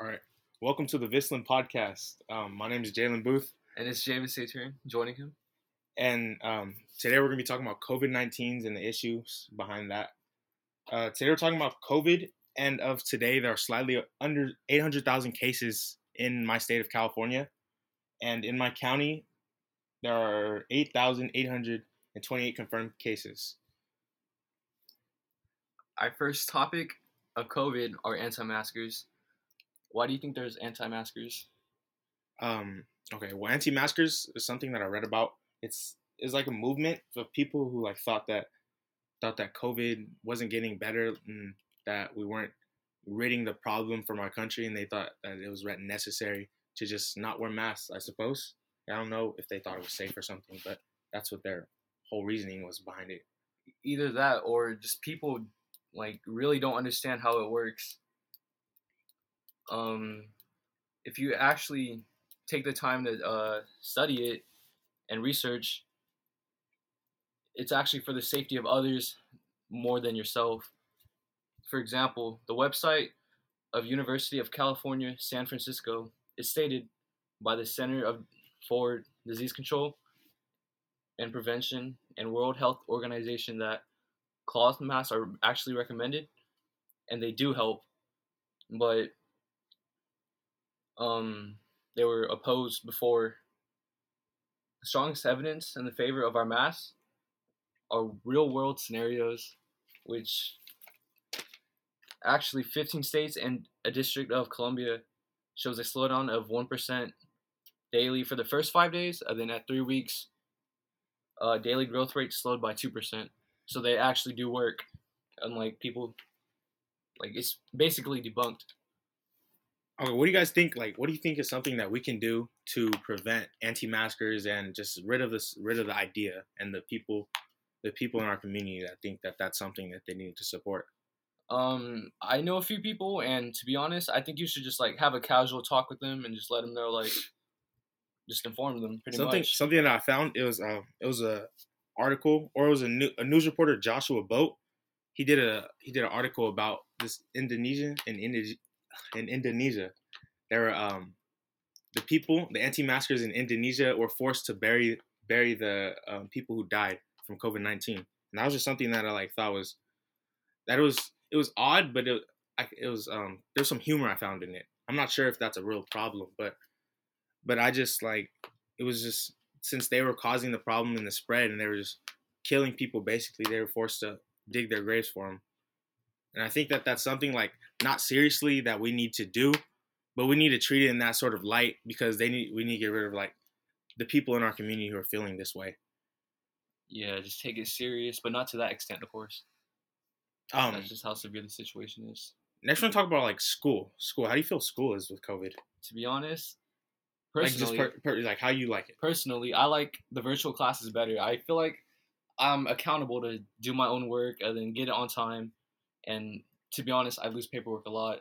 All right. Welcome to the Vislin podcast. Um, my name is Jalen Booth, And it's James Saturn joining him. and um, today we're going to be talking about COVID 19s and the issues behind that. Uh, today we're talking about COVID, and of today, there are slightly under 800,000 cases in my state of California. And in my county, there are 8,828 confirmed cases. Our first topic of COVID are anti-maskers. Why do you think there's anti-maskers? Um, okay, well, anti-maskers is something that I read about. It's is like a movement of people who like thought that thought that COVID wasn't getting better and that we weren't ridding the problem from our country, and they thought that it was necessary to just not wear masks. I suppose. I don't know if they thought it was safe or something, but that's what their whole reasoning was behind it. Either that or just people like really don't understand how it works. Um, if you actually take the time to uh, study it and research, it's actually for the safety of others more than yourself. For example, the website of University of California, San Francisco is stated by the Center of for Disease Control and Prevention and World Health Organization that cloth masks are actually recommended and they do help, but um, they were opposed before. The strongest evidence in the favor of our mass are real world scenarios, which actually 15 states and a district of Columbia shows a slowdown of 1% daily for the first five days, and then at three weeks, uh, daily growth rate slowed by 2%. So they actually do work, unlike people, like it's basically debunked. Okay, what do you guys think? Like, what do you think is something that we can do to prevent anti-maskers and just rid of this, rid of the idea and the people, the people in our community that think that that's something that they need to support? Um, I know a few people, and to be honest, I think you should just like have a casual talk with them and just let them know, like, just inform them pretty something much. something that I found it was uh, it was a article or it was a, new, a news reporter Joshua Boat. He did a he did an article about this Indonesian in Indonesia in Indonesia. There were um the people the anti-maskers in Indonesia were forced to bury bury the um, people who died from COVID nineteen, and that was just something that I like thought was that it was it was odd, but it I, it was um there's some humor I found in it. I'm not sure if that's a real problem, but but I just like it was just since they were causing the problem and the spread and they were just killing people basically they were forced to dig their graves for them and i think that that's something like not seriously that we need to do but we need to treat it in that sort of light because they need we need to get rid of like the people in our community who are feeling this way yeah, just take it serious, but not to that extent, of course. um That's just how severe the situation is. next one talk about like school school how do you feel school is with covid To be honest, like just personally, per, per, like how you like it personally, I like the virtual classes better. I feel like I'm accountable to do my own work and then get it on time. And to be honest, I lose paperwork a lot.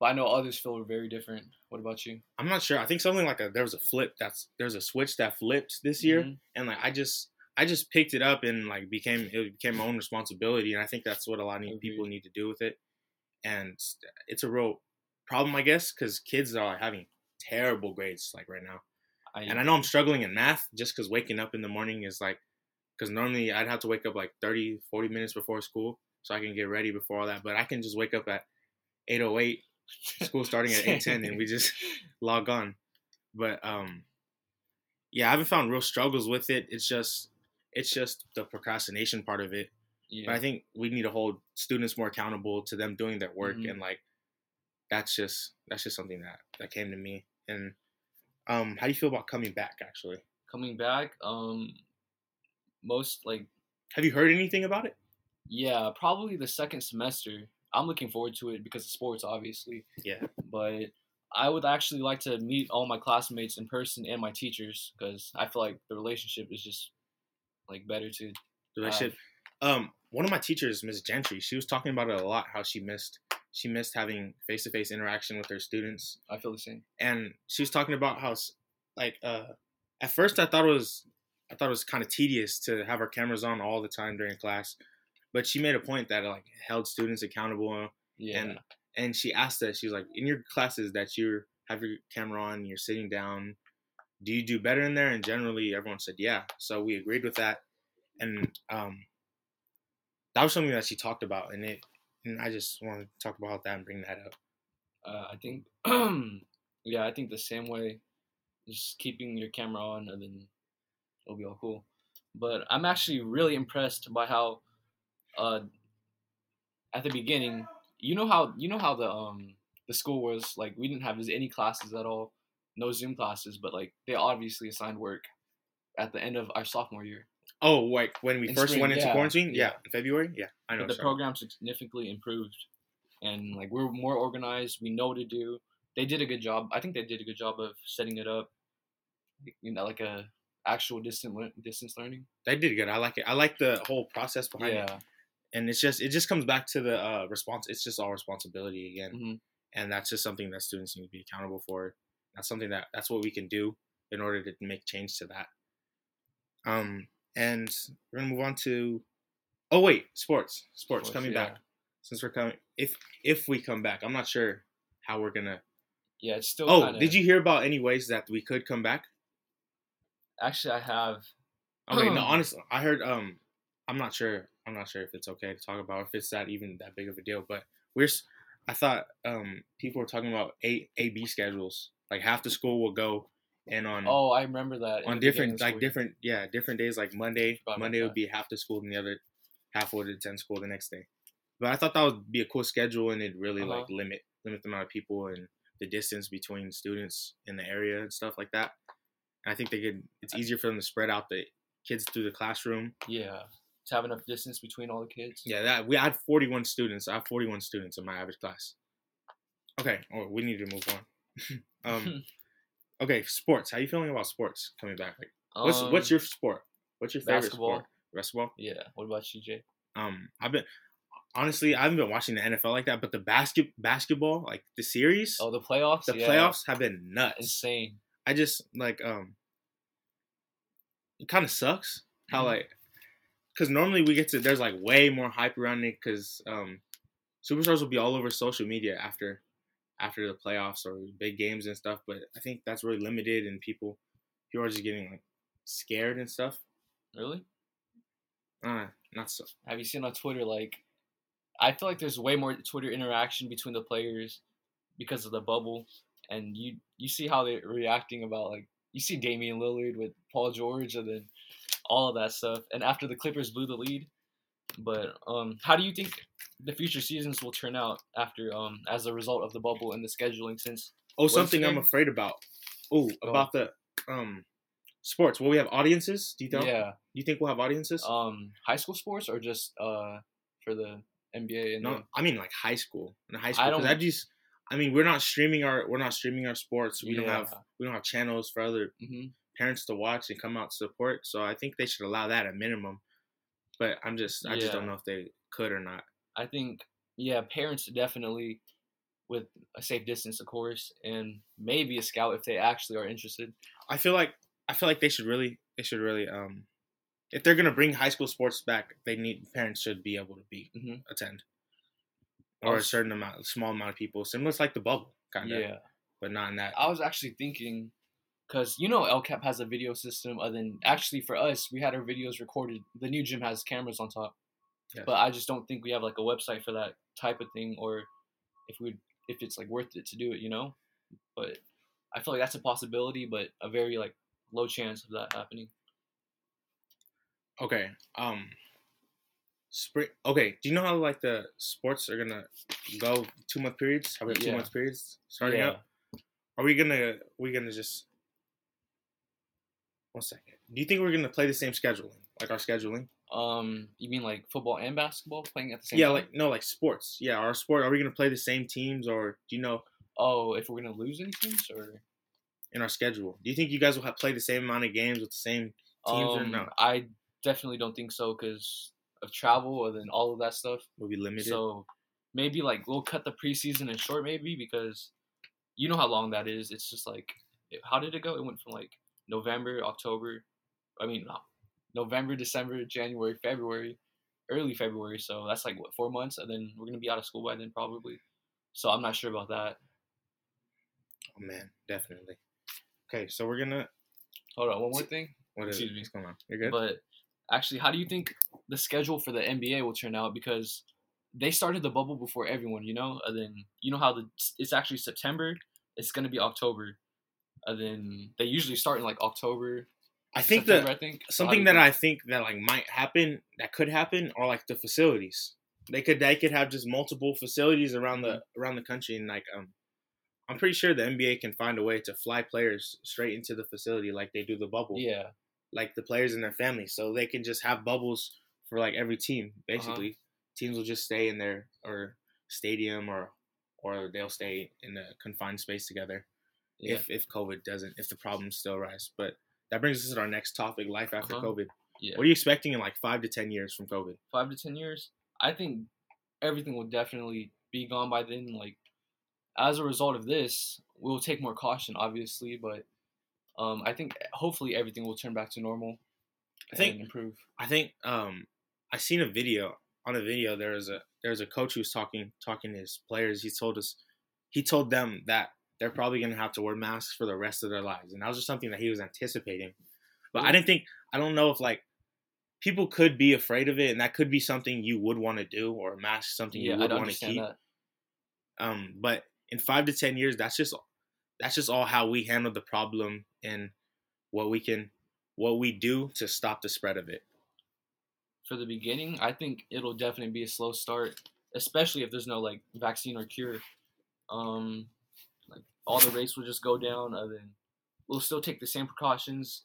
But I know others feel very different. What about you? i'm not sure i think something like a there was a flip that's there's a switch that flipped this year Mhm. and like I just I just picked it up and like became it became my own responsibility, and I think that's what a lot of Agreed. people need to do with it. And it's a real problem, I guess, because kids are having terrible grades like right now. I, And I know I'm struggling in math just because waking up in the morning is like because normally I'd have to wake up like 30, 40 minutes before school so I can get ready before all that. But I can just wake up at 8:08, school starting at 8:10, and we just log on. But um, yeah, I haven't found real struggles with it. It's just it's just the procrastination part of it. yeah. But I think we need to hold students more accountable to them doing their work, Mhm. and like that's just that's just something that that came to me. And um, how do you feel about coming back? Actually, coming back, um, most like have you heard anything about it? Yeah, probably the second semester. I'm looking forward to it because of sports, obviously. Yeah. But I would actually like to meet all my classmates in person and my teachers because I feel like the relationship is just like better to. The relationship. Um, one of my teachers, Ms. Gentry, she was talking about it a lot. How she missed she missed having face to face interaction with her students, I feel the same. and she was talking about how like uh, at first I thought it was I thought it was kind of tedious to have our cameras on all the time during class, but she made a point that like held students accountable Yeah. and and she asked us, she was like, in your classes that you have your camera on, you're sitting down, do you do better in there? And generally, everyone said yeah. So we agreed with that, and um, that was something that she talked about, and it, and I just want to talk about that and bring that up. Uh, I think, yeah, I think the same way. Just keeping your camera on, and then it'll be all cool. But I'm actually really impressed by how, uh, at the beginning, you know how you know how the um the school was like we didn't have any classes at all, no Zoom classes, but like they obviously assigned work at the end of our sophomore year. Oh, like when we In first spring, went into yeah, quarantine? Yeah. yeah. in February? Yeah, I know. But the program significantly improved, and like we're more organized. We know what to do. They did a good job. I think they did a good job of setting it up. You know, like a actual distant distance learning. They did good. I like it. I like the whole process behind it. And it's just it just comes back to the uh, response. It's just all responsibility again, hmm and that's just something that students need to be accountable for. That's something that that's what we can do in order to make change to that. Um, and we're gonna move on to. Oh wait, sports, sports, Sports, coming yeah. back. Since we're coming, if if we come back, I'm not sure how we're gonna. Yeah, it's still. Oh, kinda, did you hear about any ways that we could come back? Actually, I have. Okay, no, Um, honestly, I heard. Um, I'm not sure. I'm not sure if it's okay to talk about if it's that even that big of a deal. But we're. I thought um people were talking about a A B schedules. Like half the school will go, and on Oh, I remember that. on the beginning of different like different yeah different days like Monday. Monday would be half the school, and the other half would attend school the next day. But I thought that would be a cool schedule, and it really like Uh-huh. limit limit the amount of people and the distance between students in the area and stuff like that. And I think they could. It's easier for them to spread out the kids through the classroom. Yeah, to have enough distance between all the kids. Yeah, that we had 41 students. I have 41 students in my average class. Okay, oh, we need to move on. um, okay, sports. How you feeling about sports coming back? Like, what's Um, what's your sport? What's your favorite basketball. sport? Basketball. Yeah. What about you, Jay? Um, I've been honestly, I haven't been watching the NFL like that, but the basket basketball, like the series, Oh, the playoffs. the Yeah. playoffs have been nuts. Insane. I just like um, it kind of sucks how Mhm. like, because normally we get to there's like way more hype around it because um, superstars will be all over social media after after the playoffs or big games and stuff. But I think that's really limited and people people are just getting like scared and stuff. Really? Uh, not so. Have you seen on Twitter like I feel like there's way more Twitter interaction between the players because of the bubble and you you see how they're reacting about like you see Damian Lillard with Paul George and then all of that stuff and after the Clippers blew the lead but um how do you think the future seasons will turn out after um as a result of the bubble and the scheduling since Oh, something I'm afraid about. Oh, about the um sports. Will we have audiences? Do you think? yeah Do you think we'll have audiences? um high school sports or just uh for the NBA and No, the, I mean like high school. In high school, I don't- I just, I mean, we're not streaming our, we're not streaming our sports. We don't have, we don't have channels for other hmm parents to watch and come out to support. So I think they should allow that at minimum. But I'm just, I just don't know if they could or not. I think yeah, parents definitely with a safe distance, of course, and maybe a scout if they actually are interested. I feel like, I feel like they should really, they should really, um, if they're gonna bring high school sports back, they need parents should be able to be Mhm. attend, or a certain amount, small amount of people, similar to like the bubble, kind of, Yeah, but not in that. I was actually thinking because you know LCAP has a video system, Other than actually for us, we had our videos recorded. The new gym has cameras on top, Yes. but I just don't think we have like a website for that type of thing, or if we if it's like worth it to do it, you know. But I feel like that's a possibility, but a very like low chance of that happening. Okay. Um. Spring. Okay. Do you know how like the sports are gonna go two month periods? How we have two Yeah. month periods starting yeah. up? Are we gonna? we gonna just? One second. Do you think we're gonna play the same scheduling, like our scheduling? Um, you mean like football and basketball playing at the same Yeah, time? like no, like sports. Yeah, our sport. Are we gonna play the same teams, or do you know oh, if we're gonna lose any teams or in our schedule? Do you think you guys will have play the same amount of games with the same teams, or um, no? I definitely don't think so because of travel and then all of that stuff. Will be limited. So maybe like we'll cut the preseason in short, maybe because you know how long that is. It's just like how did it go? It went from like November, October. I mean, no, November, December, January, February, early February. So that's like what four months, and then we're gonna be out of school by then probably. So I'm not sure about that. Oh man, definitely. Okay, so we're gonna. Hold on, one more thing. What is Excuse it? me. What's going on? You're good. But actually, how do you think the schedule for the NBA will turn out? Because they started the bubble before everyone, you know. And then you know how the it's actually September. It's gonna be October. And then they usually start in like October. I think that I think something that I think that like might happen, that could happen, are like the facilities. They could they could have just multiple facilities around the around the country, and like um, I'm pretty sure the NBA can find a way to fly players straight into the facility like they do the bubble. yeah, like the players and their families, so they can just have bubbles for like every team. Uh-huh. Basically, teams will just stay in their or stadium or or they'll stay in a confined space together yeah. if if COVID doesn't if the problems still rise. But that brings us to our next topic: life after Uh-huh. COVID. yeah. What are you expecting in like five to ten years from COVID? five to ten years, I think everything will definitely be gone by then. Like as a result of this, we'll take more caution, obviously, but um, I think hopefully everything will turn back to normal. I think- and improve. I think um I seen a video on a video there was a there was a coach who was talking talking to his players. He told us he told them that they're probably gonna have to wear masks for the rest of their lives. And that was just something that he was anticipating. But I didn't think I don't know if like people could be afraid of it and that could be something you would want to do or a mask something Yeah, you would want to keep. that. Um but in five to ten years that's just that's just all how we handle the problem and what we can what we do to stop the spread of it. For the beginning, I think it'll definitely be a slow start, especially if there's no like vaccine or cure. Um, all the rates will just go down, and then we'll still take the same precautions,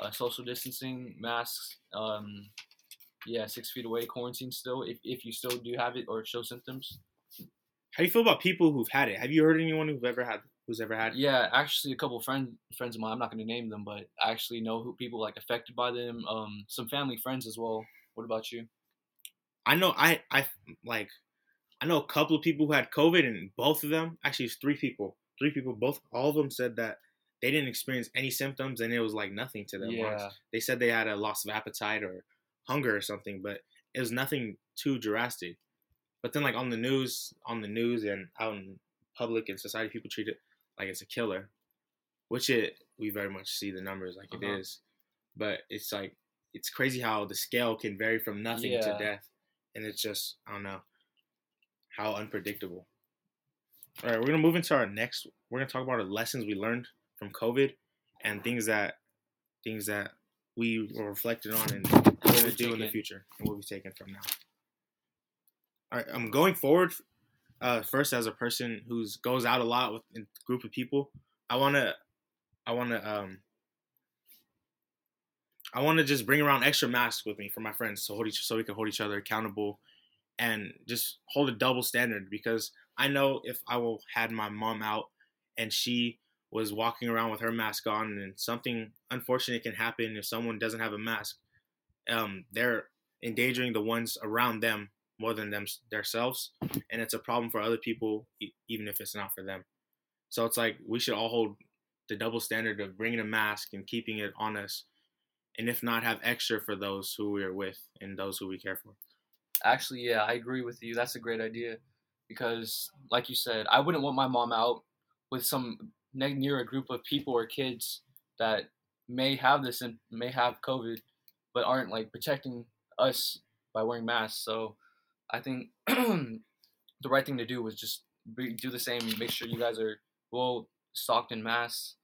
uh, social distancing, masks, um, yeah, six feet away, quarantine still if, if you still do have it or show symptoms. How do you feel about people who've had it? Have you heard anyone who've ever had who's ever had it? Yeah, actually, a couple of friend friends of mine. I'm not going to name them, but I actually know who people like affected by them. Um, some family friends as well. What about you? I know I I like I know a couple of people who had COVID and both of them actually it's three people. Three people, both all of them said that they didn't experience any symptoms and it was like nothing to them. Yeah, They said they had a loss of appetite or hunger or something, but it was nothing too drastic. But then like on the news on the news and out in public and society people treat it like it's a killer. Which it we very much see the numbers like it Uh-huh. is. But it's like it's crazy how the scale can vary from nothing to death. And it's just I don't know how unpredictable. All right, we're gonna move into our next. We're gonna talk about the lessons we learned from COVID and things that things that we were reflected on and what we'll do in the future and what we've taken from now. All right, I'm going forward. Uh, first, as a person who's goes out a lot with a group of people, I wanna, I wanna, um, I wanna just bring around extra masks with me for my friends, so hold each, so we can hold each other accountable, and just hold a double standard because I know if I had my mom out and she was walking around with her mask on and something unfortunate can happen if someone doesn't have a mask um, they're endangering the ones around them more than them themselves and it's a problem for other people even if it's not for them. So it's like we should all hold the double standard of bringing a mask and keeping it on us and if not have extra for those who we are with and those who we care for. Actually, yeah, I agree with you. That's a great idea because, like you said, I wouldn't want my mom out with some ne- near a group of people or kids that may have this and may have COVID, but aren't like protecting us by wearing masks. So, I think the right thing to do was just be, do the same. Make sure you guys are well stocked in masks.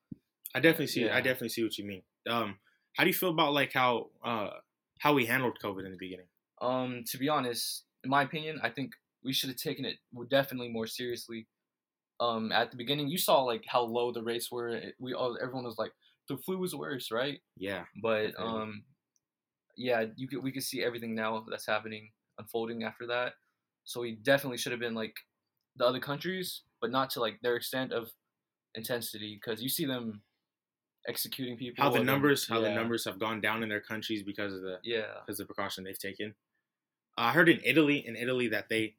I definitely see. Yeah. I definitely see what you mean. Um, how do you feel about like how uh how we handled COVID in the beginning? Um, to be honest, in my opinion, I think we should have taken it definitely more seriously. Um, at the beginning, you saw like how low the rates were. We all, everyone was like, the flu was worse, right? Yeah, But Definitely. um, yeah, you could we could see everything now that's happening unfolding after that. So we definitely should have been like the other countries, but not to like their extent of intensity, because you see them executing people. how the then- numbers how the numbers have gone down in their countries because of the Yeah. because of the precaution they've taken. I heard in Italy in Italy that they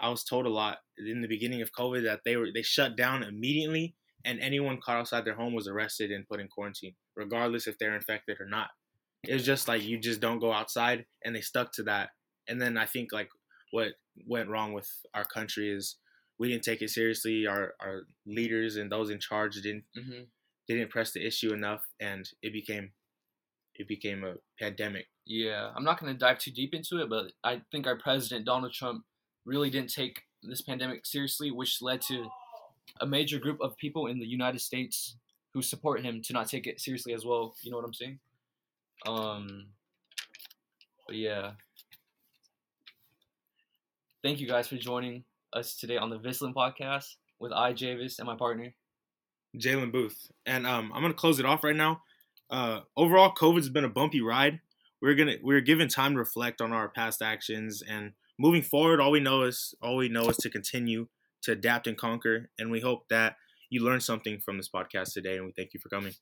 I was told a lot in the beginning of COVID that they were they shut down immediately and anyone caught outside their home was arrested and put in quarantine, regardless if they're infected or not. It was just like you just don't go outside and they stuck to that. And then I think like what went wrong with our country is we didn't take it seriously. Our our leaders and those in charge didn't hmm didn't press the issue enough, and it became it became a pandemic. Yeah, I'm not going to dive too deep into it, but I think our president, Donald Trump, really didn't take this pandemic seriously, which led to a major group of people in the United States who support him to not take it seriously as well. You know what I'm saying? Um, but yeah. Thank you guys for joining us today on the Vislin podcast with I, Javis, and my partner. Jalen Booth. And um, I'm gonna close it off right now. Uh, overall, COVID's been a bumpy ride. We're gonna we're given time to reflect on our past actions and moving forward. All we know is all we know is to continue to adapt and conquer. And we hope that you learned something from this podcast today. And we thank you for coming.